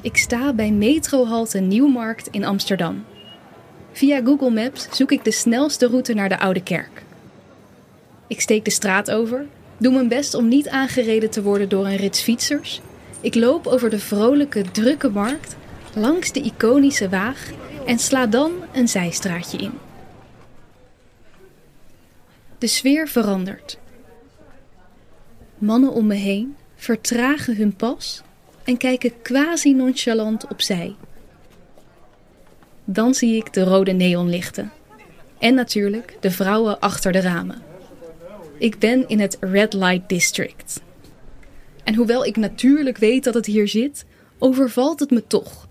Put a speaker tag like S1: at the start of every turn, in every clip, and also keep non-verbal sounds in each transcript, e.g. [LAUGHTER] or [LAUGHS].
S1: Ik sta bij metrohalte Nieuwmarkt in Amsterdam. Via Google Maps zoek ik de snelste route naar de Oude Kerk. Ik steek de straat over, doe mijn best om niet aangereden te worden door een rits fietsers. Ik loop over de vrolijke, drukke markt, langs de iconische waag en sla dan een zijstraatje in. De sfeer verandert. Mannen om me heen vertragen hun pas en kijken quasi nonchalant opzij. Dan zie ik de rode neonlichten. En natuurlijk de vrouwen achter de ramen. Ik ben in het Red Light District. En hoewel ik natuurlijk weet dat het hier zit, overvalt het me toch.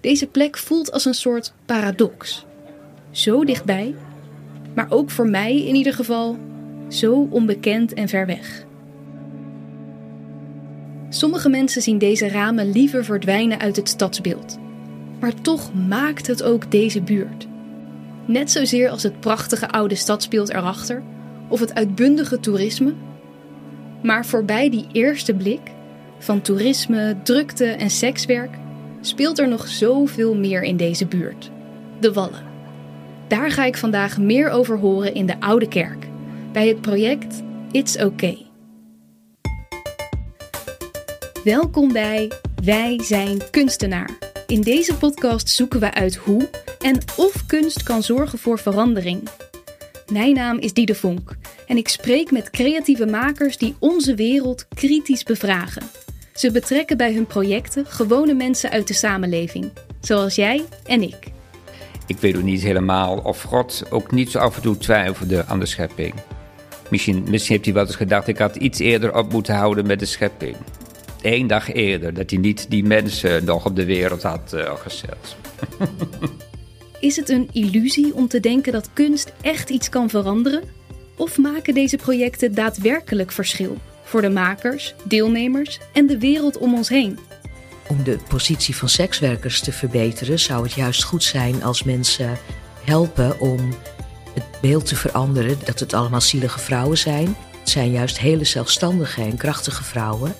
S1: Deze plek voelt als een soort paradox. Zo dichtbij, maar ook voor mij in ieder geval zo onbekend en ver weg. Sommige mensen zien deze ramen liever verdwijnen uit het stadsbeeld. Maar toch maakt het ook deze buurt. Net zozeer als het prachtige oude stadsbeeld erachter of het uitbundige toerisme. Maar voorbij die eerste blik van toerisme, drukte en sekswerk speelt er nog zoveel meer in deze buurt. De Wallen. Daar ga ik vandaag meer over horen in de Oude Kerk, bij het project It's Okay. Welkom bij Wij zijn kunstenaar. In deze podcast zoeken we uit hoe en of kunst kan zorgen voor verandering. Mijn naam is Diede Vonk en ik spreek met creatieve makers die onze wereld kritisch bevragen. Ze betrekken bij hun projecten gewone mensen uit de samenleving, zoals jij en ik.
S2: Ik weet ook niet helemaal of God ook niet zo af en toe twijfelde aan de schepping. Misschien, misschien heeft hij wel eens gedacht, ik had iets eerder op moeten houden met de schepping. Eén dag eerder, dat hij niet die mensen nog op de wereld had uh, gezet. [LAUGHS]
S1: Is het een illusie om te denken dat kunst echt iets kan veranderen? Of maken deze projecten daadwerkelijk verschil voor de makers, deelnemers en de wereld om ons heen?
S3: Om de positie van sekswerkers te verbeteren, zou het juist goed zijn als mensen helpen om het beeld te veranderen dat het allemaal zielige vrouwen zijn. Het zijn juist hele zelfstandige en krachtige vrouwen.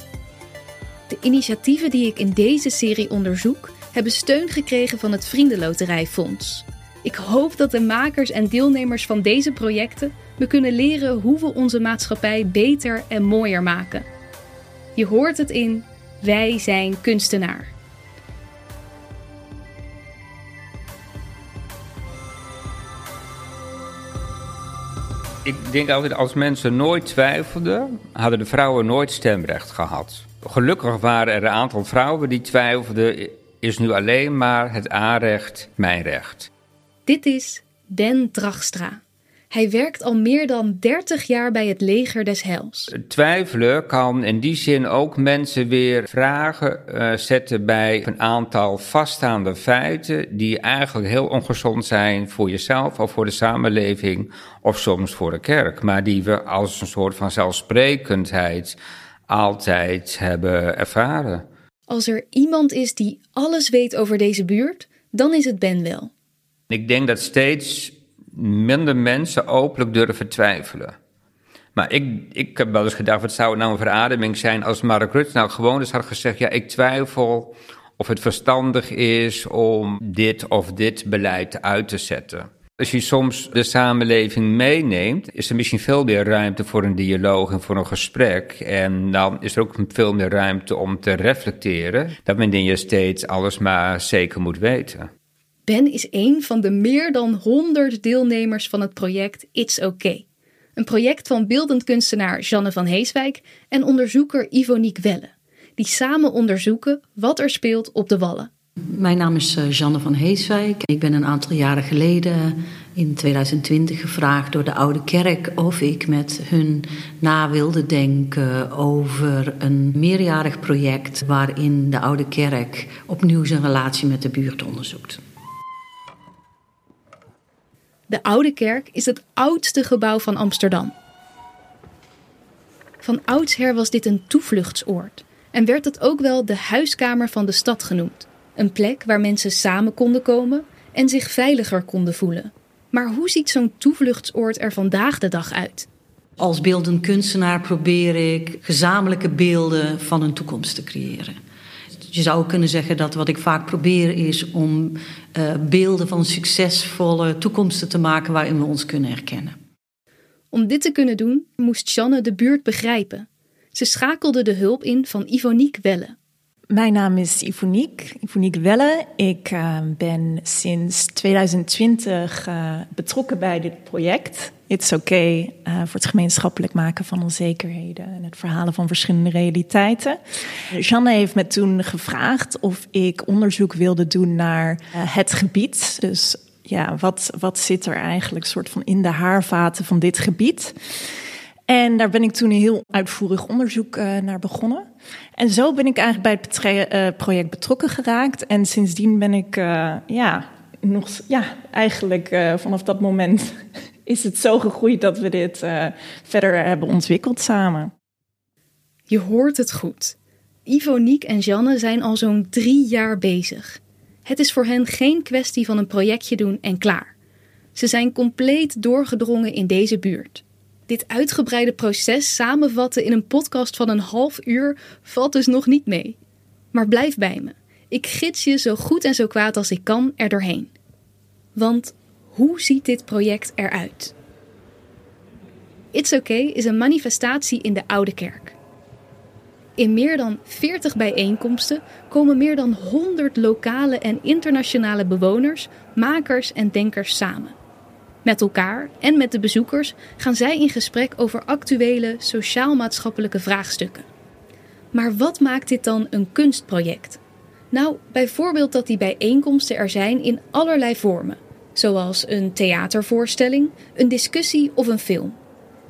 S1: De initiatieven die ik in deze serie onderzoek, hebben steun gekregen van het Vriendenloterijfonds. Ik hoop dat de makers en deelnemers van deze projecten me kunnen leren hoe we onze maatschappij beter en mooier maken. Je hoort het in Wij zijn kunstenaar.
S2: Ik denk altijd, als mensen nooit twijfelden, hadden de vrouwen nooit stemrecht gehad. Gelukkig waren er een aantal vrouwen die twijfelden, is nu alleen maar het aanrecht mijn recht.
S1: Dit is Ben Dragstra. Hij werkt al meer dan 30 jaar bij het leger des Heils.
S2: Twijfelen kan in die zin ook mensen weer vragen uh, zetten bij een aantal vaststaande feiten die eigenlijk heel ongezond zijn voor jezelf of voor de samenleving of soms voor de kerk, maar die we als een soort van zelfsprekendheid altijd hebben ervaren.
S1: Als er iemand is die alles weet over deze buurt, dan is het Ben wel.
S2: Ik denk dat steeds minder mensen openlijk durven twijfelen. Maar ik, ik heb wel eens gedacht, wat zou het nou een verademing zijn als Mark Rutte nou gewoon eens had gezegd, ja, ik twijfel of het verstandig is om dit of dit beleid uit te zetten. Als je soms de samenleving meeneemt, is er misschien veel meer ruimte voor een dialoog en voor een gesprek. En dan is er ook veel meer ruimte om te reflecteren, dat men je steeds alles maar zeker moet weten.
S1: Ben is een van de meer dan 100 deelnemers van het project It's Okay. Een project van beeldend kunstenaar Janne van Heeswijk en onderzoeker Ivonique Welle, die samen onderzoeken wat er speelt op de Wallen.
S4: Mijn naam is eh, Janne van Heeswijk. Ik ben een aantal jaren geleden in 2020 gevraagd door de Oude Kerk of ik met hun na wilde denken over een meerjarig project waarin de Oude Kerk opnieuw zijn relatie met de buurt onderzoekt.
S1: De Oude Kerk is het oudste gebouw van Amsterdam. Van oudsher was dit een toevluchtsoord en werd het ook wel de huiskamer van de stad genoemd. Een plek waar mensen samen konden komen en zich veiliger konden voelen. Maar hoe ziet zo'n toevluchtsoord er vandaag de dag uit?
S4: Als beeldend kunstenaar probeer ik gezamenlijke beelden van een toekomst te creëren. Je zou kunnen zeggen dat wat ik vaak probeer is om uh, beelden van succesvolle toekomsten te maken waarin we ons kunnen herkennen.
S1: Om dit te kunnen doen moest Janne de buurt begrijpen. Ze schakelde de hulp in van Ivonique Welle.
S5: Mijn naam is Ivonique, Ivonique Welle. Ik uh, ben sinds 2020 uh, betrokken bij dit project. It's okay uh, voor het gemeenschappelijk maken van onzekerheden en het verhalen van verschillende realiteiten. Janne heeft me toen gevraagd of ik onderzoek wilde doen naar het gebied. Dus ja, wat, wat zit er eigenlijk soort van in de haarvaten van dit gebied? En daar ben ik toen een heel uitvoerig onderzoek uh, naar begonnen. En zo ben ik eigenlijk bij het uh, project betrokken geraakt. En sindsdien ben ik, uh, ja, nog, ja, eigenlijk vanaf dat moment [LAUGHS] is het zo gegroeid dat we dit verder hebben ontwikkeld samen.
S1: Je hoort het goed. Ivonique en Janne zijn al zo'n drie jaar bezig. Het is voor hen geen kwestie van een projectje doen en klaar. Ze zijn compleet doorgedrongen in deze buurt. Dit uitgebreide proces samenvatten in een podcast van een half uur valt dus nog niet mee. Maar blijf bij me. Ik gids je zo goed en zo kwaad als ik kan er doorheen. Want hoe ziet dit project eruit? It's Okay is een manifestatie in de Oude Kerk. In meer dan 40 bijeenkomsten komen meer dan 100 lokale en internationale bewoners, makers en denkers samen. Met elkaar en met de bezoekers gaan zij in gesprek over actuele sociaal-maatschappelijke vraagstukken. Maar wat maakt dit dan een kunstproject? Nou, bijvoorbeeld dat die bijeenkomsten er zijn in allerlei vormen, zoals een theatervoorstelling, een discussie of een film.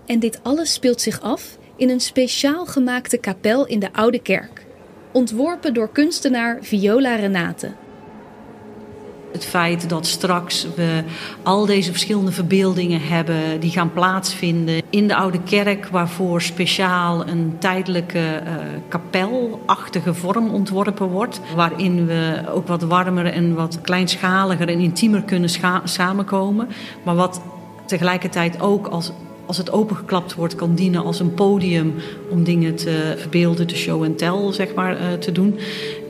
S1: En dit alles speelt zich af in een speciaal gemaakte kapel in de Oude Kerk, ontworpen door kunstenaar Viola Renate.
S4: Het feit dat straks we al deze verschillende verbeeldingen hebben die gaan plaatsvinden in de Oude Kerk, waarvoor speciaal een tijdelijke uh, kapelachtige vorm ontworpen wordt, waarin we ook wat warmer en wat kleinschaliger en intiemer kunnen samenkomen, maar wat tegelijkertijd ook als als het opengeklapt wordt, kan dienen als een podium om dingen te verbeelden, te show en tell, zeg maar, uh, te doen.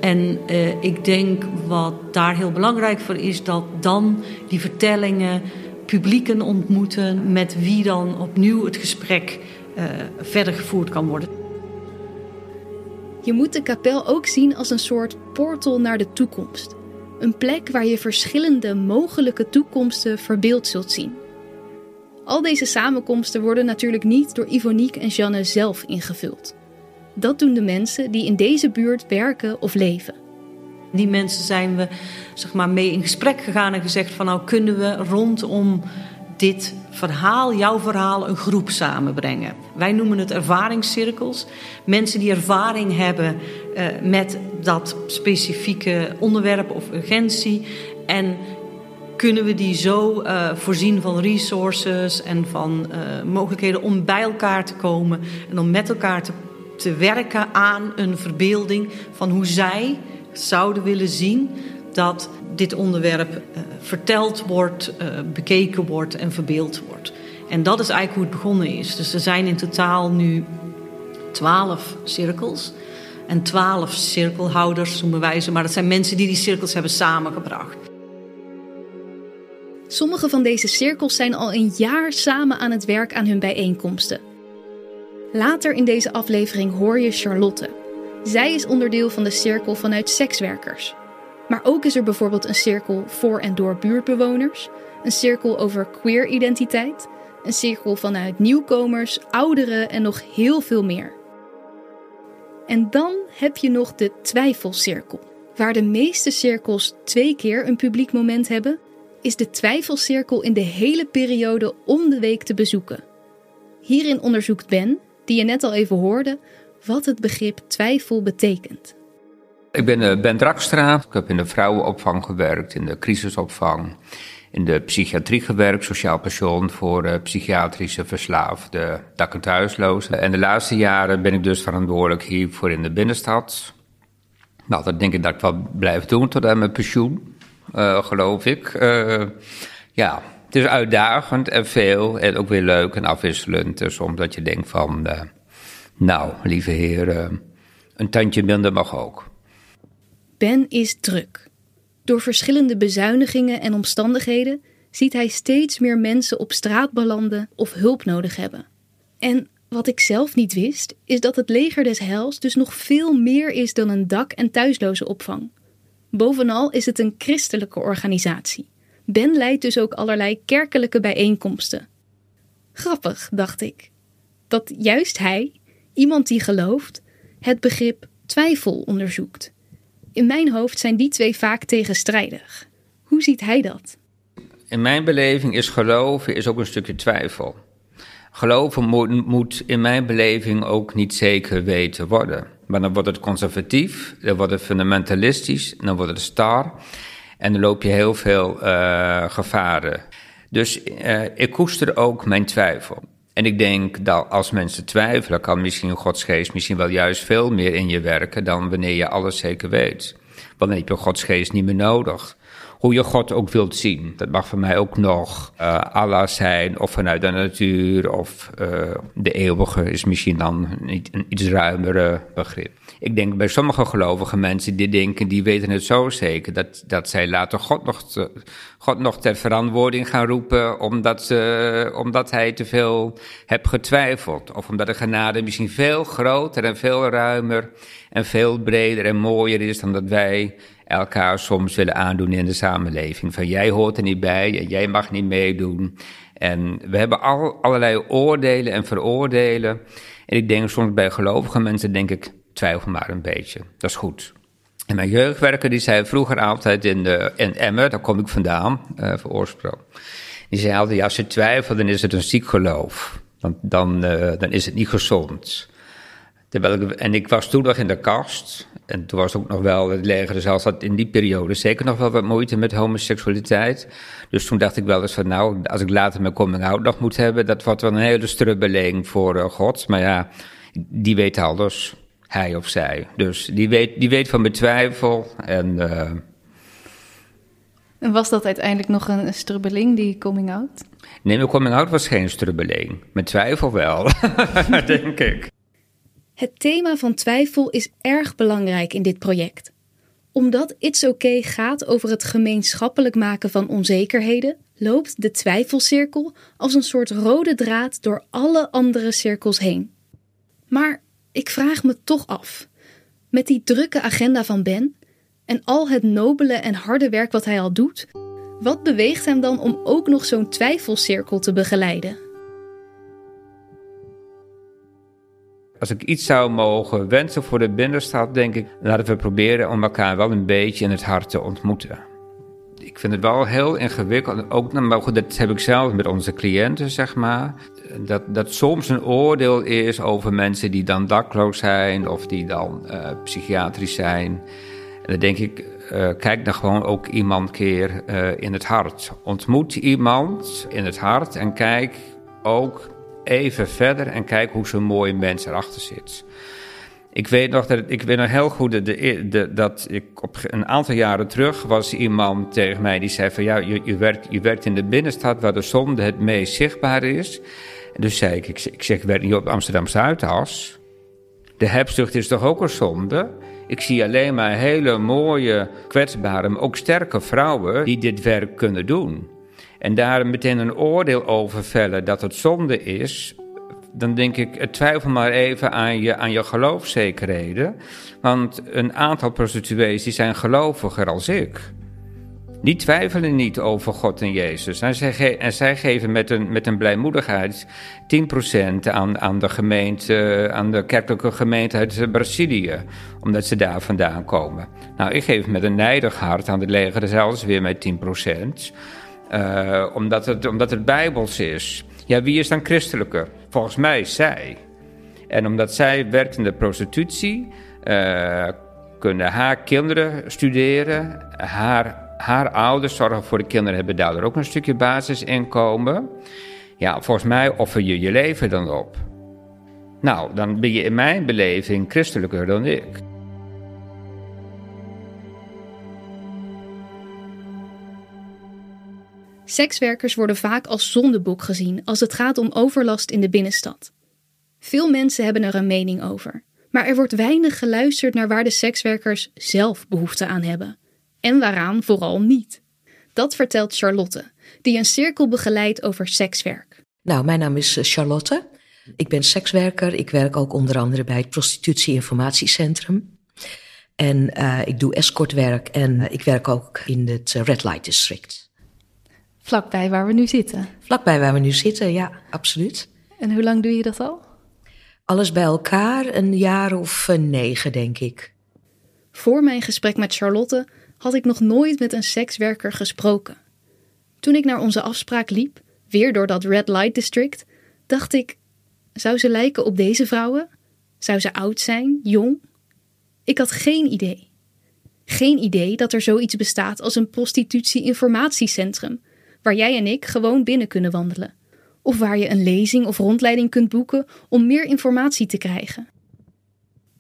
S4: En uh, ik denk wat daar heel belangrijk voor is, dat dan die vertellingen publieken ontmoeten met wie dan opnieuw het gesprek uh, verder gevoerd kan worden.
S1: Je moet de kapel ook zien als een soort portal naar de toekomst. Een plek waar je verschillende mogelijke toekomsten verbeeld zult zien. Al deze samenkomsten worden natuurlijk niet door Ivonique en Janne zelf ingevuld. Dat doen de mensen die in deze buurt werken of leven.
S4: Die mensen zijn we zeg maar, mee in gesprek gegaan en gezegd van nou kunnen we rondom dit verhaal, jouw verhaal, een groep samenbrengen. Wij noemen het ervaringscirkels. Mensen die ervaring hebben uh, met dat specifieke onderwerp of urgentie. En kunnen we die zo uh, voorzien van resources en van uh, mogelijkheden om bij elkaar te komen en om met elkaar te, te werken aan een verbeelding van hoe zij zouden willen zien dat dit onderwerp uh, verteld wordt, bekeken wordt en verbeeld wordt. En dat is eigenlijk hoe het begonnen is. Dus er zijn in totaal nu twaalf cirkels en twaalf cirkelhouders, zo wijze. Maar dat zijn mensen die die cirkels hebben samengebracht.
S1: Sommige van deze cirkels zijn al een jaar samen aan het werk aan hun bijeenkomsten. Later in deze aflevering hoor je Charlotte. Zij is onderdeel van de cirkel vanuit sekswerkers. Maar ook is er bijvoorbeeld een cirkel voor en door buurtbewoners, een cirkel over queer identiteit, een cirkel vanuit nieuwkomers, ouderen en nog heel veel meer. En dan heb je nog de twijfelcirkel, waar de meeste cirkels twee keer een publiek moment hebben is de twijfelcirkel in de hele periode om de week te bezoeken. Hierin onderzoekt Ben, die je net al even hoorde, wat het begrip twijfel betekent.
S2: Ik ben eh, Ben Drakstra. Ik heb in de vrouwenopvang gewerkt, in de crisisopvang, in de psychiatrie gewerkt, sociaal pensioen voor uh, psychiatrische verslaafden, dak- en thuislozen. En de laatste jaren ben ik dus verantwoordelijk hiervoor in de binnenstad. Nou, dat denk ik dat ik wel blijf doen tot aan mijn pensioen uh, geloof ik. Uh, ja, Het is uitdagend en veel en ook weer leuk en afwisselend. Dus omdat je denkt van, uh, nou, lieve heer, uh, een tandje minder mag ook.
S1: Ben is druk. Door verschillende bezuinigingen en omstandigheden ziet hij steeds meer mensen op straat belanden of hulp nodig hebben. En wat ik zelf niet wist, is dat het leger des Heils dus nog veel meer is dan een dak- en thuisloze opvang. Bovenal is het een christelijke organisatie. Ben leidt dus ook allerlei kerkelijke bijeenkomsten. Grappig, dacht ik, dat juist hij, iemand die gelooft, het begrip twijfel onderzoekt. In mijn hoofd zijn die twee vaak tegenstrijdig. Hoe ziet hij dat?
S2: In mijn beleving is geloven is ook een stukje twijfel. Geloven moet, in mijn beleving ook niet zeker weten worden. Maar dan wordt het conservatief, dan wordt het fundamentalistisch, dan wordt het star. En dan loop je heel veel uh, gevaren. Dus uh, ik koester ook mijn twijfel. En ik denk dat als mensen twijfelen, kan misschien Gods geest misschien wel juist veel meer in je werken dan wanneer je alles zeker weet. Want dan heb je Gods geest niet meer nodig hoe je God ook wilt zien. Dat mag voor mij ook nog uh, Allah zijn, of vanuit de natuur, of uh, de eeuwige is misschien dan een iets ruimere begrip. Ik denk bij sommige gelovige mensen die denken, die weten het zo zeker, dat, dat zij later God nog, God nog ter verantwoording gaan roepen, omdat, ze, omdat hij te veel hebt getwijfeld. Of omdat de genade misschien veel groter en veel ruimer en veel breder en mooier is dan dat wij elkaar soms willen aandoen in de samenleving. Van jij hoort er niet bij en jij mag niet meedoen. En we hebben al, allerlei oordelen en veroordelen. En ik denk soms bij gelovige mensen, denk ik, twijfel maar een beetje. Dat is goed. En mijn jeugdwerker, die zei vroeger altijd in, de, in Emmer, daar kom ik vandaan, uh, voor oorsprong. Die zei altijd, ja, als je twijfelt, dan is het een ziek geloof. Want dan, uh, dan is het niet gezond. Terwijl ik, en ik was toen nog in de kast. En toen was ook nog wel het leger, dus als dat in die periode zeker nog wel wat moeite met homoseksualiteit. Dus toen dacht ik wel eens van, nou, als ik later mijn coming-out nog moet hebben, dat wordt wel een hele strubbeling voor uh, God. Maar ja, die weet alles, hij of zij. Dus die weet, die weet van mijn twijfel. En, uh...
S1: en was dat uiteindelijk nog een strubbeling, die coming-out?
S2: Nee, mijn coming-out was geen strubbeling. Mijn twijfel wel, [LAUGHS] denk ik.
S1: Het thema van twijfel is erg belangrijk in dit project. Omdat It's OK gaat over het gemeenschappelijk maken van onzekerheden, loopt de twijfelcirkel als een soort rode draad door alle andere cirkels heen. Maar ik vraag me toch af, met die drukke agenda van Ben en al het nobele en harde werk wat hij al doet, wat beweegt hem dan om ook nog zo'n twijfelcirkel te begeleiden?
S2: Als ik iets zou mogen wensen voor de binnenstad, denk ik, laten we proberen om elkaar wel een beetje in het hart te ontmoeten. Ik vind het wel heel ingewikkeld, ook maar goed, dat heb ik zelf met onze cliënten, zeg maar. Dat, dat soms een oordeel is over mensen die dan dakloos zijn of die dan uh, psychiatrisch zijn. En dan denk ik, uh, kijk dan gewoon ook iemand keer uh, in het hart. Ontmoet iemand in het hart en kijk ook even verder en kijk hoe zo'n mooie mens erachter zit. Ik weet nog dat ik weet nog heel goed de, de, dat ik op een aantal jaren terug was iemand tegen mij die zei van ja, je, je, werkt, je werkt in de binnenstad waar de zonde het meest zichtbaar is. Dus zei ik, ik, ik zeg, ik werk niet op Amsterdam Zuidas. De hebzucht is toch ook een zonde? Ik zie alleen maar hele mooie, kwetsbare, maar ook sterke vrouwen die dit werk kunnen doen en daar meteen een oordeel over vellen dat het zonde is, dan denk ik, twijfel maar even aan je, aan je geloofszekerheden. Want een aantal prostituees die zijn geloviger als ik. Die twijfelen niet over God en Jezus. En zij, en zij geven met een, met een blijmoedigheid 10% aan, aan de gemeente, aan de kerkelijke gemeente uit Brazilië. Omdat ze daar vandaan komen. Nou, ik geef met een nijdig hart aan het leger zelfs weer met 10%. Uh, omdat, het, omdat het bijbels is. Ja, wie is dan christelijker? Volgens mij zij. En omdat zij werkt in de prostitutie, uh, kunnen haar kinderen studeren. Haar, haar ouders zorgen voor de kinderen, hebben daardoor ook een stukje basisinkomen. Ja, volgens mij offer je je leven dan op. Nou, dan ben je in mijn beleving christelijker dan ik.
S1: Sekswerkers worden vaak als zondeboek gezien als het gaat om overlast in de binnenstad. Veel mensen hebben er een mening over, maar er wordt weinig geluisterd naar waar de sekswerkers zelf behoefte aan hebben en waaraan vooral niet. Dat vertelt Charlotte, die een cirkel begeleidt over sekswerk.
S3: Nou, mijn naam is eh, Charlotte. Ik ben sekswerker. Ik werk ook onder andere bij het Prostitutie-informatiecentrum. En uh, ik doe escortwerk en uh, ik werk ook in het Red Light District.
S1: Vlakbij waar we nu zitten?
S3: Vlakbij waar we nu zitten, ja, absoluut.
S1: En hoe lang doe je dat al?
S3: Alles bij elkaar een jaar of negen, denk ik.
S1: Voor mijn gesprek met Charlotte had ik nog nooit met een sekswerker gesproken. Toen ik naar onze afspraak liep, weer door dat Red Light District, dacht ik: zou ze lijken op deze vrouwen? Zou ze oud zijn, jong? Ik had geen idee. Geen idee dat er zoiets bestaat als een prostitutie-informatiecentrum, waar jij en ik gewoon binnen kunnen wandelen. Of waar je een lezing of rondleiding kunt boeken om meer informatie te krijgen.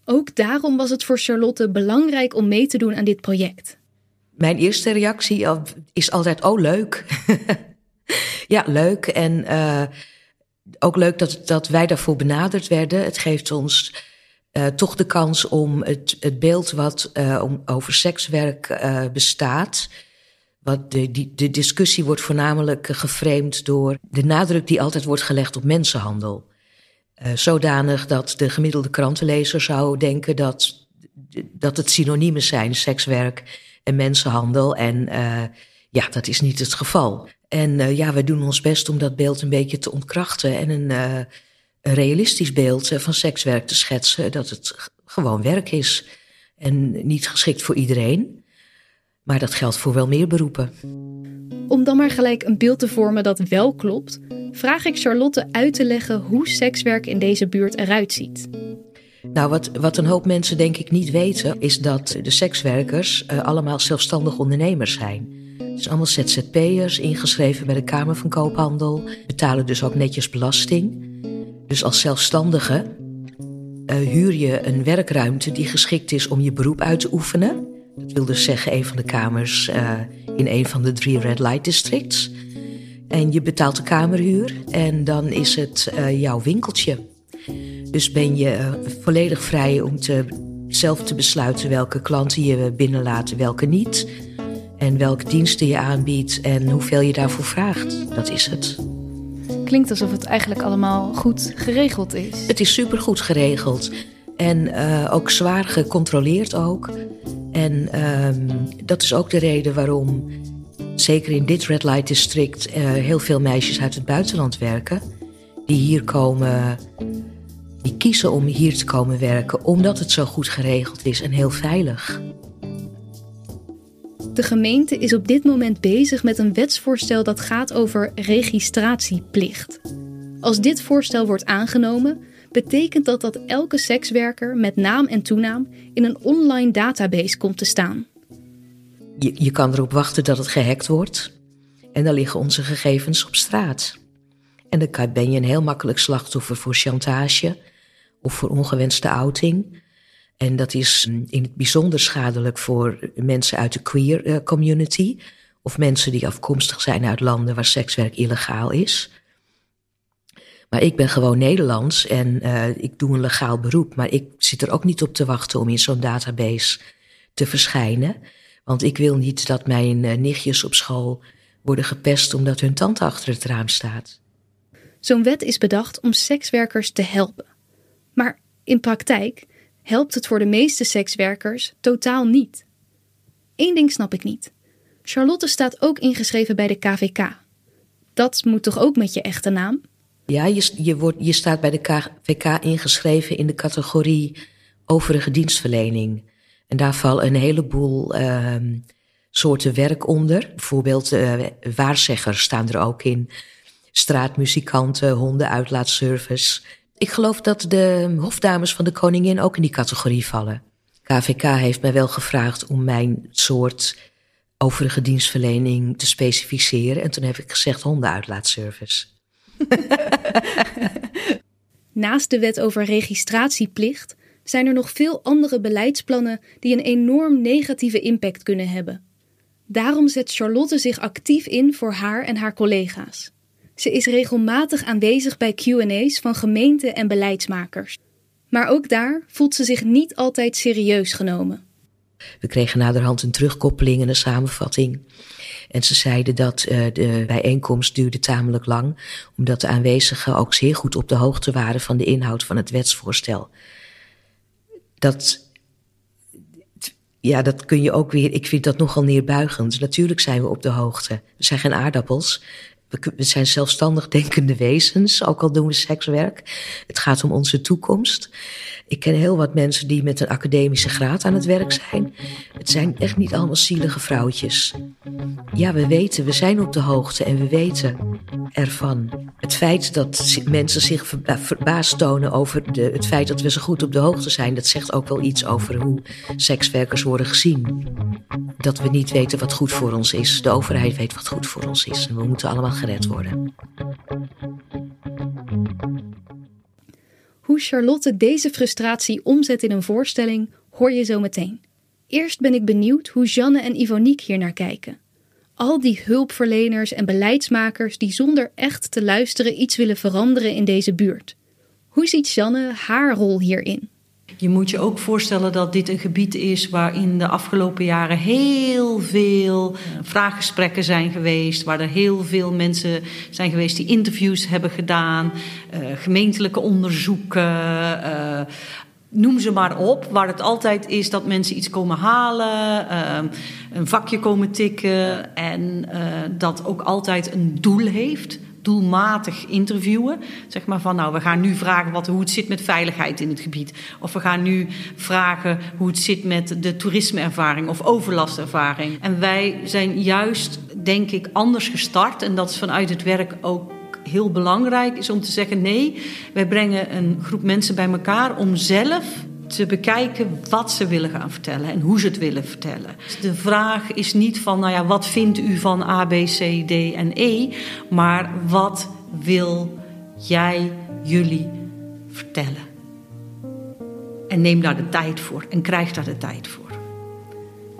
S1: Ook daarom was het voor Charlotte belangrijk om mee te doen aan dit project.
S3: Mijn eerste reactie is altijd: oh, leuk. [LAUGHS] ja, leuk. En uh, ook leuk dat, dat wij daarvoor benaderd werden. Het geeft ons uh, toch de kans om het, het beeld wat uh, om, over sekswerk bestaat. De, die, de discussie wordt voornamelijk geframed door de nadruk die altijd wordt gelegd op mensenhandel. zodanig dat de gemiddelde krantenlezer zou denken dat, dat het synoniemen zijn, sekswerk en mensenhandel. En ja, dat is niet het geval. En ja, we doen ons best om dat beeld een beetje te ontkrachten en een, een realistisch beeld van sekswerk te schetsen. Dat het gewoon werk is en niet geschikt voor iedereen. Maar dat geldt voor wel meer beroepen.
S1: Om dan maar gelijk een beeld te vormen dat wel klopt, vraag ik Charlotte uit te leggen hoe sekswerk in deze buurt eruit ziet.
S3: Nou, wat, wat een hoop mensen denk ik niet weten, is dat de sekswerkers allemaal zelfstandig ondernemers zijn. Dus allemaal ZZP'ers, ingeschreven bij de Kamer van Koophandel, betalen dus ook netjes belasting. Dus als zelfstandige uh, huur je een werkruimte die geschikt is om je beroep uit te oefenen. Dat wil dus zeggen een van de kamers uh, in een van de drie red light districts. En je betaalt de kamerhuur en dan is het uh, jouw winkeltje. Dus ben je volledig vrij om te, zelf te besluiten welke klanten je binnenlaat, welke niet en welke diensten je aanbiedt en hoeveel je daarvoor vraagt. Dat is het.
S1: Klinkt alsof het eigenlijk allemaal goed geregeld is.
S3: Het is supergoed geregeld en uh, ook zwaar gecontroleerd ook. En uh, dat is ook de reden waarom, zeker in dit Red Light District, uh, heel veel meisjes uit het buitenland werken. Die hier komen, die kiezen om hier te komen werken, omdat het zo goed geregeld is en heel veilig.
S1: De gemeente is op dit moment bezig met een wetsvoorstel dat gaat over registratieplicht. Als dit voorstel wordt aangenomen, betekent dat dat elke sekswerker met naam en toenaam in een online database komt te staan.
S3: Je, je kan erop wachten dat het gehackt wordt en dan liggen onze gegevens op straat. En dan ben je een heel makkelijk slachtoffer voor chantage of voor ongewenste outing. En dat is mm, in het bijzonder schadelijk voor mensen uit de queer eh, community. Of mensen die afkomstig zijn uit landen waar sekswerk illegaal is. Maar ik ben gewoon Nederlands en uh, ik doe een legaal beroep. Maar ik zit er ook niet op te wachten om in zo'n database te verschijnen. Want ik wil niet dat mijn uh, nichtjes op school worden gepest omdat hun tante achter het raam staat.
S1: Zo'n wet is bedacht om sekswerkers te helpen. Maar in praktijk helpt het voor de meeste sekswerkers totaal niet. Eén ding snap ik niet. Charlotte staat ook ingeschreven bij de KVK. Dat moet toch ook met je echte naam?
S3: Ja, je, wordt, je staat bij de KVK ingeschreven in de categorie overige dienstverlening. En daar vallen een heleboel uh, soorten werk onder. Bijvoorbeeld uh, waarzeggers staan er ook in. Straatmuzikanten, hondenuitlaatservice. Ik geloof dat de hofdames van de koningin ook in die categorie vallen. KVK heeft mij wel gevraagd om mijn soort overige dienstverlening te specificeren. En toen heb ik gezegd hondenuitlaatservice. [LAUGHS]
S1: Naast de wet over registratieplicht zijn er nog veel andere beleidsplannen die een enorm negatieve impact kunnen hebben. Daarom zet Charlotte zich actief in voor haar en haar collega's. Ze is regelmatig aanwezig bij QA's van gemeenten en beleidsmakers. Maar ook daar voelt ze zich niet altijd serieus genomen.
S3: We kregen naderhand een terugkoppeling en een samenvatting. En ze zeiden dat uh, de bijeenkomst duurde tamelijk lang, omdat de aanwezigen ook zeer goed op de hoogte waren van de inhoud van het wetsvoorstel. Dat, ja, dat kun je ook weer, ik vind dat nogal neerbuigend. Natuurlijk zijn we op de hoogte. We zijn geen aardappels. We zijn zelfstandig denkende wezens, ook al doen we sekswerk. Het gaat om onze toekomst. Ik ken heel wat mensen die met een academische graad aan het werk zijn. Het zijn echt niet allemaal zielige vrouwtjes. Ja, we weten, we zijn op de hoogte en we weten ervan. Het feit dat mensen zich verbaasd tonen over de, het feit dat we zo goed op de hoogte zijn, dat zegt ook wel iets over hoe sekswerkers worden gezien. Dat we niet weten wat goed voor ons is. De overheid weet wat goed voor ons is. En we moeten allemaal gered worden.
S1: Hoe Charlotte deze frustratie omzet in een voorstelling, hoor je zo meteen. Eerst ben ik benieuwd hoe Janne en Ivonique hier naar kijken. Al die hulpverleners en beleidsmakers die zonder echt te luisteren iets willen veranderen in deze buurt. Hoe ziet Janne haar rol hierin?
S4: Je moet je ook voorstellen dat dit een gebied is waarin de afgelopen jaren heel veel vraaggesprekken zijn geweest. Waar er heel veel mensen zijn geweest die interviews hebben gedaan, uh, gemeentelijke onderzoeken. Uh, noem ze maar op, waar het altijd is dat mensen iets komen halen, uh, een vakje komen tikken en dat ook altijd een doel heeft doelmatig interviewen. Zeg maar van, nou, we gaan nu vragen wat, hoe het zit met veiligheid in het gebied. Of we gaan nu vragen hoe het zit met de toerismeervaring of overlastervaring. En wij zijn juist, denk ik, anders gestart. En dat is vanuit het werk ook heel belangrijk, is om te zeggen: nee, wij brengen een groep mensen bij elkaar om zelf te bekijken wat ze willen gaan vertellen en hoe ze het willen vertellen. De vraag is niet van, nou ja, wat vindt u van A, B, C, D en E, maar wat wil jij jullie vertellen? En neem daar de tijd voor en krijg daar de tijd voor.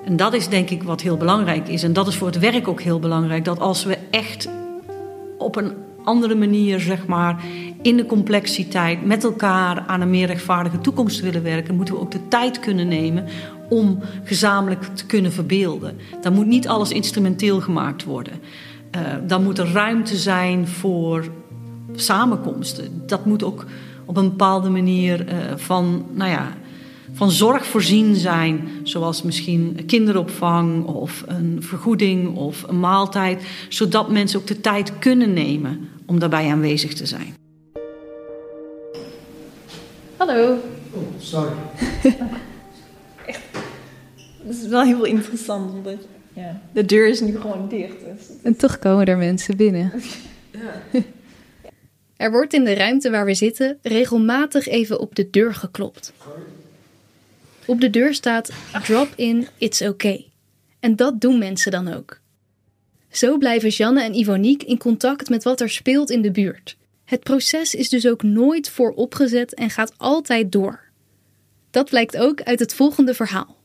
S4: En dat is denk ik wat heel belangrijk is. En dat is voor het werk ook heel belangrijk. Dat als we echt op een andere manier, zeg maar, in de complexiteit met elkaar aan een meer rechtvaardige toekomst willen werken, moeten we ook de tijd kunnen nemen om gezamenlijk te kunnen verbeelden. Dan moet niet alles instrumenteel gemaakt worden. Uh, dan moet er ruimte zijn voor samenkomsten. Dat moet ook op een bepaalde manier uh, van, nou ja, van zorg voorzien zijn, zoals misschien kinderopvang of een vergoeding of een maaltijd, zodat mensen ook de tijd kunnen nemen om daarbij aanwezig te zijn.
S1: Hallo.
S6: Oh, sorry. [LAUGHS]
S5: Echt. Het is wel heel interessant, omdat ja, de deur is nu gewoon dicht. Dus.
S1: En toch komen er mensen binnen. [LAUGHS] Ja. Er wordt in de ruimte waar we zitten regelmatig even op de deur geklopt. Op de deur staat Drop in, it's okay. En dat doen mensen dan ook. Zo blijven Janne en Ivonique in contact met wat er speelt in de buurt. Het proces is dus ook nooit vooropgezet en gaat altijd door. Dat blijkt ook uit het volgende verhaal.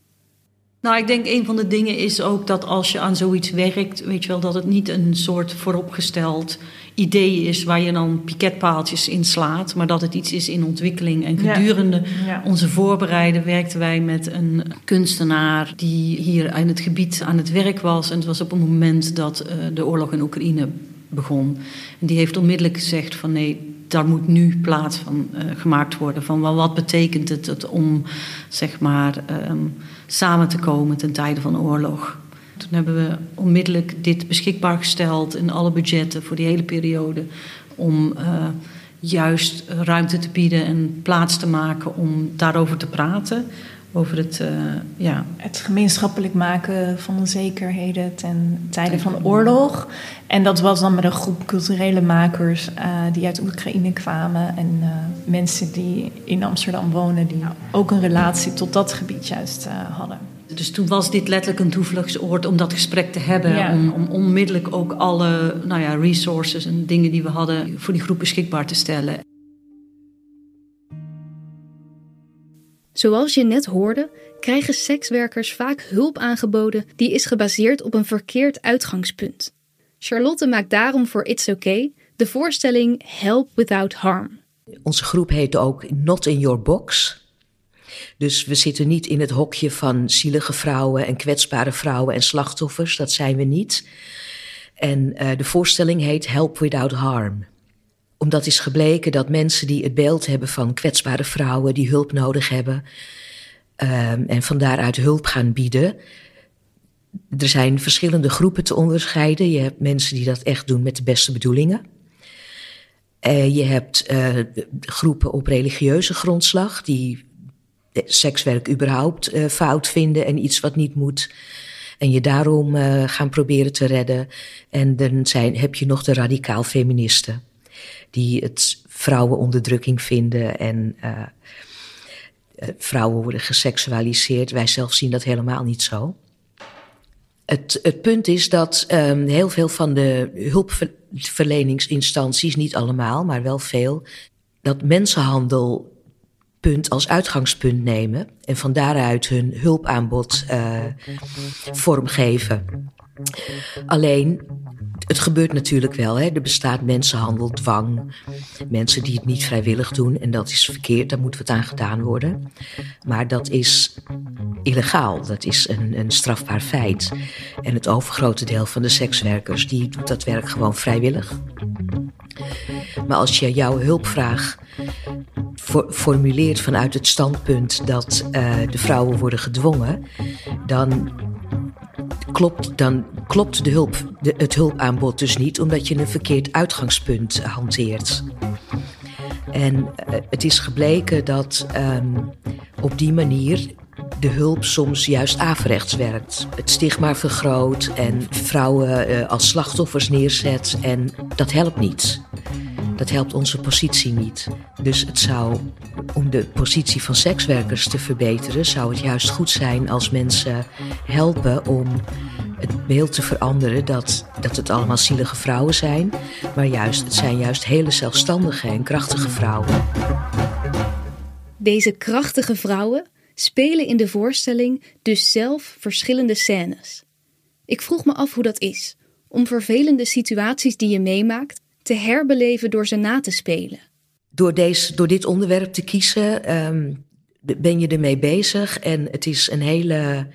S4: Nou, ik denk een van de dingen is ook dat als je aan zoiets werkt, weet je wel, dat het niet een soort vooropgesteld idee is waar je dan piketpaaltjes in slaat, maar dat het iets is in ontwikkeling. En gedurende onze voorbereiden werkten wij met een kunstenaar die hier in het gebied aan het werk was. En het was op een moment dat uh, de oorlog in Oekraïne begon. En die heeft onmiddellijk gezegd van nee, daar moet nu plaats van uh, gemaakt worden. Van wat betekent het, het om zeg maar um, samen te komen ten tijde van oorlog. Toen hebben we onmiddellijk dit beschikbaar gesteld in alle budgetten voor die hele periode. Om uh, juist ruimte te bieden en plaats te maken om daarover te praten over het, uh, ja.
S5: het gemeenschappelijk maken van onzekerheden ten tijde van oorlog. En dat was dan met een groep culturele makers uh, die uit Oekraïne kwamen. En uh, mensen die in Amsterdam wonen, die ook een relatie tot dat gebied juist hadden.
S4: Dus toen was dit letterlijk een toevluchtsoord om dat gesprek te hebben. Ja. Om, om, onmiddellijk ook alle nou ja, resources en dingen die we hadden voor die groep beschikbaar te stellen.
S1: Zoals je net hoorde, krijgen sekswerkers vaak hulp aangeboden die is gebaseerd op een verkeerd uitgangspunt. Charlotte maakt daarom voor It's Okay de voorstelling Help Without Harm.
S3: Onze groep heet ook Not in Your Box. Dus we zitten niet in het hokje van zielige vrouwen en kwetsbare vrouwen en slachtoffers. Dat zijn we niet. En uh, de voorstelling heet Help Without Harm. Omdat is gebleken dat mensen die het beeld hebben van kwetsbare vrouwen die hulp nodig hebben. Uh, en van daaruit hulp gaan bieden. Er zijn verschillende groepen te onderscheiden. Je hebt mensen die dat echt doen met de beste bedoelingen. Uh, je hebt uh, groepen op religieuze grondslag die sekswerk überhaupt fout vinden en iets wat niet moet. En je daarom gaan proberen te redden. En dan zijn, heb je nog de radicaal feministen. Die het vrouwenonderdrukking vinden en vrouwen worden geseksualiseerd. Wij zelf zien dat helemaal niet zo. Het, het punt is dat um, heel veel van de hulpverleningsinstanties, niet allemaal, maar wel veel, dat mensenhandel punt als uitgangspunt nemen en van daaruit hun hulpaanbod uh, vormgeven. Alleen het gebeurt natuurlijk wel. Hè. Er bestaat mensenhandel, dwang. Mensen die het niet vrijwillig doen. En dat is verkeerd, daar moet wat aan gedaan worden. Maar dat is illegaal. Dat is een, een strafbaar feit. En het overgrote deel van de sekswerkers... die doet dat werk gewoon vrijwillig. Maar als je jouw hulpvraag formuleert vanuit het standpunt... dat uh, de vrouwen worden gedwongen... dan klopt, dan klopt de hulp, de, het hulpaanbod dus niet, omdat je een verkeerd uitgangspunt hanteert. En uh, het is gebleken dat um, op die manier de hulp soms juist averechts werkt. Het stigma vergroot en vrouwen uh, als slachtoffers neerzet en dat helpt niet. Dat helpt onze positie niet. Dus het zou, om de positie van sekswerkers te verbeteren, zou het juist goed zijn als mensen helpen om het beeld te veranderen dat, dat het allemaal zielige vrouwen zijn. Maar juist, het zijn juist hele zelfstandige en krachtige vrouwen.
S1: Deze krachtige vrouwen spelen in de voorstelling dus zelf verschillende scènes. Ik vroeg me af hoe dat is, om vervelende situaties die je meemaakt te herbeleven door ze na te spelen.
S3: Door, deze, door dit onderwerp te kiezen um, ben je ermee bezig en het is een hele.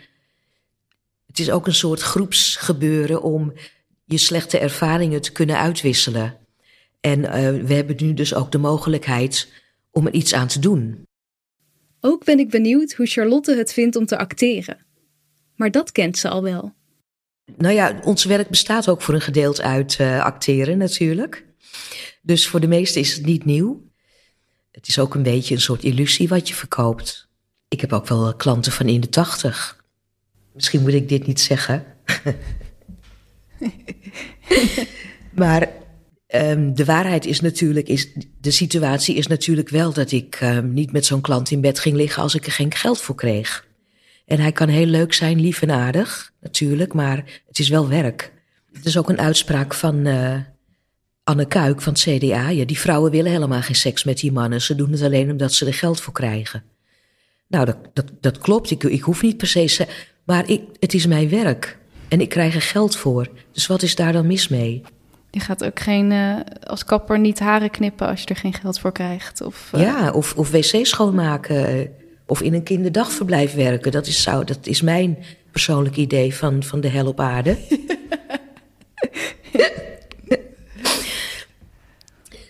S3: Het is ook een soort groepsgebeuren om je slechte ervaringen te kunnen uitwisselen. En uh, we hebben nu dus ook de mogelijkheid om er iets aan te doen.
S1: Ook ben ik benieuwd hoe Charlotte het vindt om te acteren. Maar dat kent ze al wel.
S3: Nou ja, ons werk bestaat ook voor een gedeelte uit uh, acteren natuurlijk. Dus voor de meesten is het niet nieuw. Het is ook een beetje een soort illusie wat je verkoopt. Ik heb ook wel klanten van in de tachtig. Misschien moet ik dit niet zeggen. [LAUGHS] maar um, de waarheid is natuurlijk, is, de situatie is natuurlijk wel dat ik um, niet met zo'n klant in bed ging liggen als ik er geen geld voor kreeg. En hij kan heel leuk zijn, lief en aardig, natuurlijk, maar het is wel werk. Het is ook een uitspraak van uh, Anne Kuik van het CDA. Ja, die vrouwen willen helemaal geen seks met die mannen. Ze doen het alleen omdat ze er geld voor krijgen. Nou, dat, dat, dat klopt. Ik, ik hoef niet per se... Maar ik, het is mijn werk. En ik krijg er geld voor. Dus wat is daar dan mis mee?
S1: Je gaat ook geen, uh, als kapper niet haren knippen als je er geen geld voor krijgt. Of,
S3: uh... Ja, of, of wc schoonmaken. Of in een kinderdagverblijf werken. Dat is, zou, dat is mijn persoonlijk idee van, van de hel op aarde. [LAUGHS]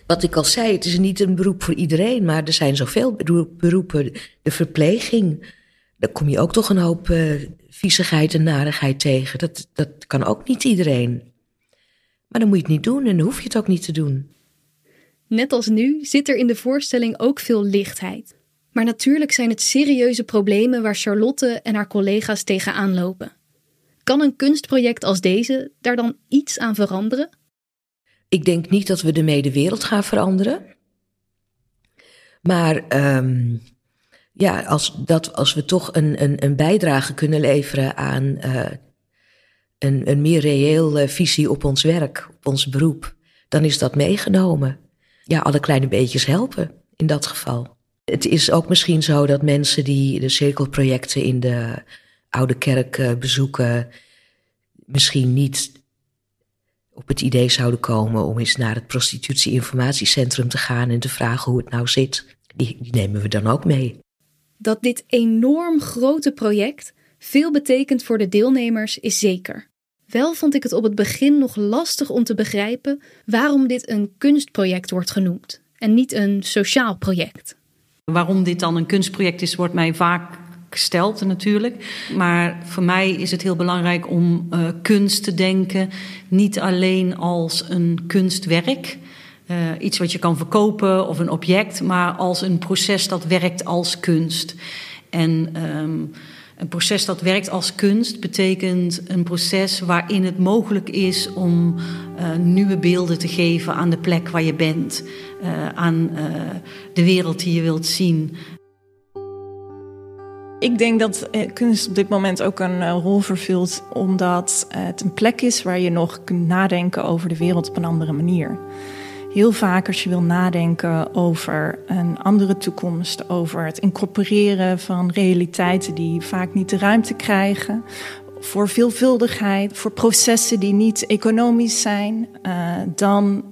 S3: Wat ik al zei, het is niet een beroep voor iedereen, maar er zijn zoveel beroepen. De verpleging, daar kom je ook toch een hoop uh, viezigheid en narigheid tegen. Dat, dat kan ook niet iedereen. Maar dan moet je het niet doen en dan hoef je het ook niet te doen.
S1: Net als nu zit er in de voorstelling ook veel lichtheid. Maar natuurlijk zijn het serieuze problemen waar Charlotte en haar collega's tegenaan lopen. Kan een kunstproject als deze daar dan iets aan veranderen?
S3: Ik denk niet dat we de de wereld gaan veranderen. Maar um, ja, als, dat, als we toch een, een, een bijdrage kunnen leveren aan uh, een, een meer reëel visie op ons werk, op ons beroep, dan is dat meegenomen. Ja, alle kleine beetjes helpen in dat geval. Het is ook misschien zo dat mensen die de cirkelprojecten in de Oude Kerk eh, bezoeken, misschien niet op het idee zouden komen om eens naar het prostitutie-informatiecentrum te gaan en te vragen hoe het nou zit. Die, die nemen we dan ook mee.
S1: Dat dit enorm grote project veel betekent voor de deelnemers is zeker. Wel vond ik het op het begin nog lastig om te begrijpen waarom dit een kunstproject wordt genoemd en niet een sociaal project.
S4: Waarom dit dan een kunstproject is, wordt mij vaak gesteld natuurlijk. Maar voor mij is het heel belangrijk om uh, kunst te denken niet alleen als een kunstwerk. Uh, iets wat je kan verkopen of een object, maar als een proces dat werkt als kunst. En um, een proces dat werkt als kunst betekent een proces waarin het mogelijk is om uh, nieuwe beelden te geven aan de plek waar je bent, uh, aan uh, de wereld die je wilt zien.
S5: Ik denk dat kunst op dit moment ook een rol vervult, omdat het een plek is waar je nog kunt nadenken over de wereld op een andere manier heel vaak als je wil nadenken over een andere toekomst, over het incorporeren van realiteiten die vaak niet de ruimte krijgen, voor veelvuldigheid, voor processen die niet economisch zijn, uh, dan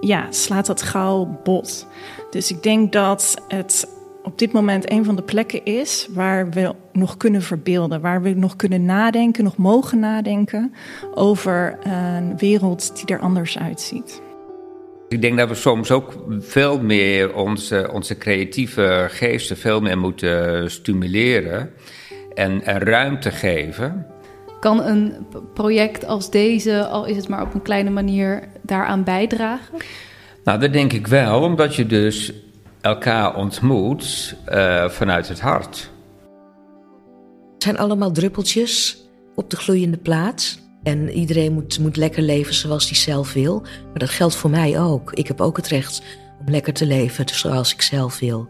S5: ja, slaat dat gauw bot. Dus ik denk dat het op dit moment een van de plekken is waar we nog kunnen verbeelden, waar we nog kunnen nadenken, nog mogen nadenken over een wereld die er anders uitziet.
S2: Ik denk dat we soms ook veel meer onze, onze creatieve geesten veel meer moeten stimuleren en, en ruimte geven.
S1: Kan een project als deze, al is het maar op een kleine manier, daaraan bijdragen?
S2: Nou, dat denk ik wel, omdat je dus elkaar ontmoet uh, vanuit het hart.
S3: Het zijn allemaal druppeltjes op de gloeiende plaats. En iedereen moet, moet lekker leven zoals hij zelf wil. Maar dat geldt voor mij ook. Ik heb ook het recht om lekker te leven zoals ik zelf wil.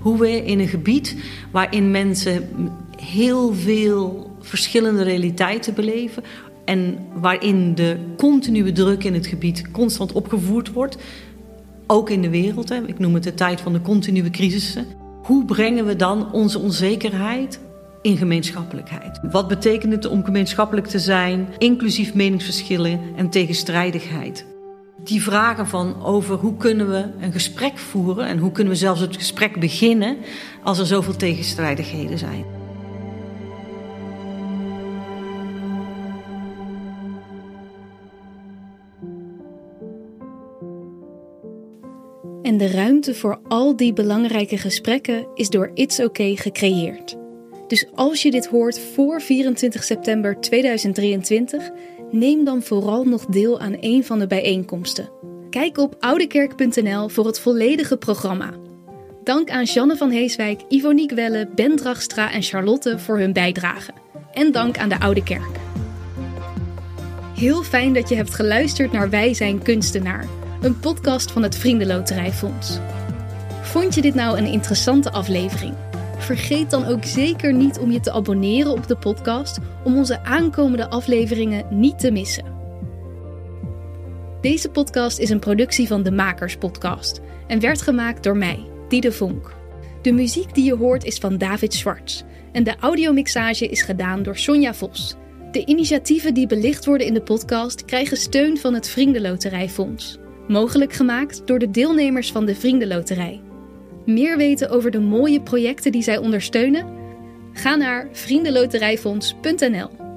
S4: Hoe we in een gebied waarin mensen heel veel verschillende realiteiten beleven. En waarin de continue druk in het gebied constant opgevoerd wordt. Ook in de wereld. Hè. Ik noem het de tijd van de continue crisissen. Hoe brengen we dan onze onzekerheid in gemeenschappelijkheid. Wat betekent het om gemeenschappelijk te zijn, inclusief meningsverschillen en tegenstrijdigheid? Die vragen van over hoe kunnen we een gesprek voeren en hoe kunnen we zelfs het gesprek beginnen als er zoveel tegenstrijdigheden zijn.
S1: En de ruimte voor al die belangrijke gesprekken is door It's OK gecreëerd. Dus als je dit hoort voor 24 september 2023, neem dan vooral nog deel aan een van de bijeenkomsten. Kijk op oudekerk.nl voor het volledige programma. Dank aan Janne van Heeswijk, Ivonique Welle, Ben Dragstra en Charlotte voor hun bijdrage. En dank aan de Oude Kerk. Heel fijn dat je hebt geluisterd naar Wij zijn kunstenaar, een podcast van het Vriendenloterijfonds. Vond je dit nou een interessante aflevering? Vergeet dan ook zeker niet om je te abonneren op de podcast om onze aankomende afleveringen niet te missen. Deze podcast is een productie van de Makers Podcast en werd gemaakt door mij, Diede Vonk. De muziek die je hoort is van David Schwartz en de audiomixage is gedaan door Sonja Vos. De initiatieven die belicht worden in de podcast krijgen steun van het Vriendenloterijfonds. Mogelijk gemaakt door de deelnemers van de Vriendenloterij. Meer weten over de mooie projecten die zij ondersteunen? Ga naar vriendenloterijfonds.nl.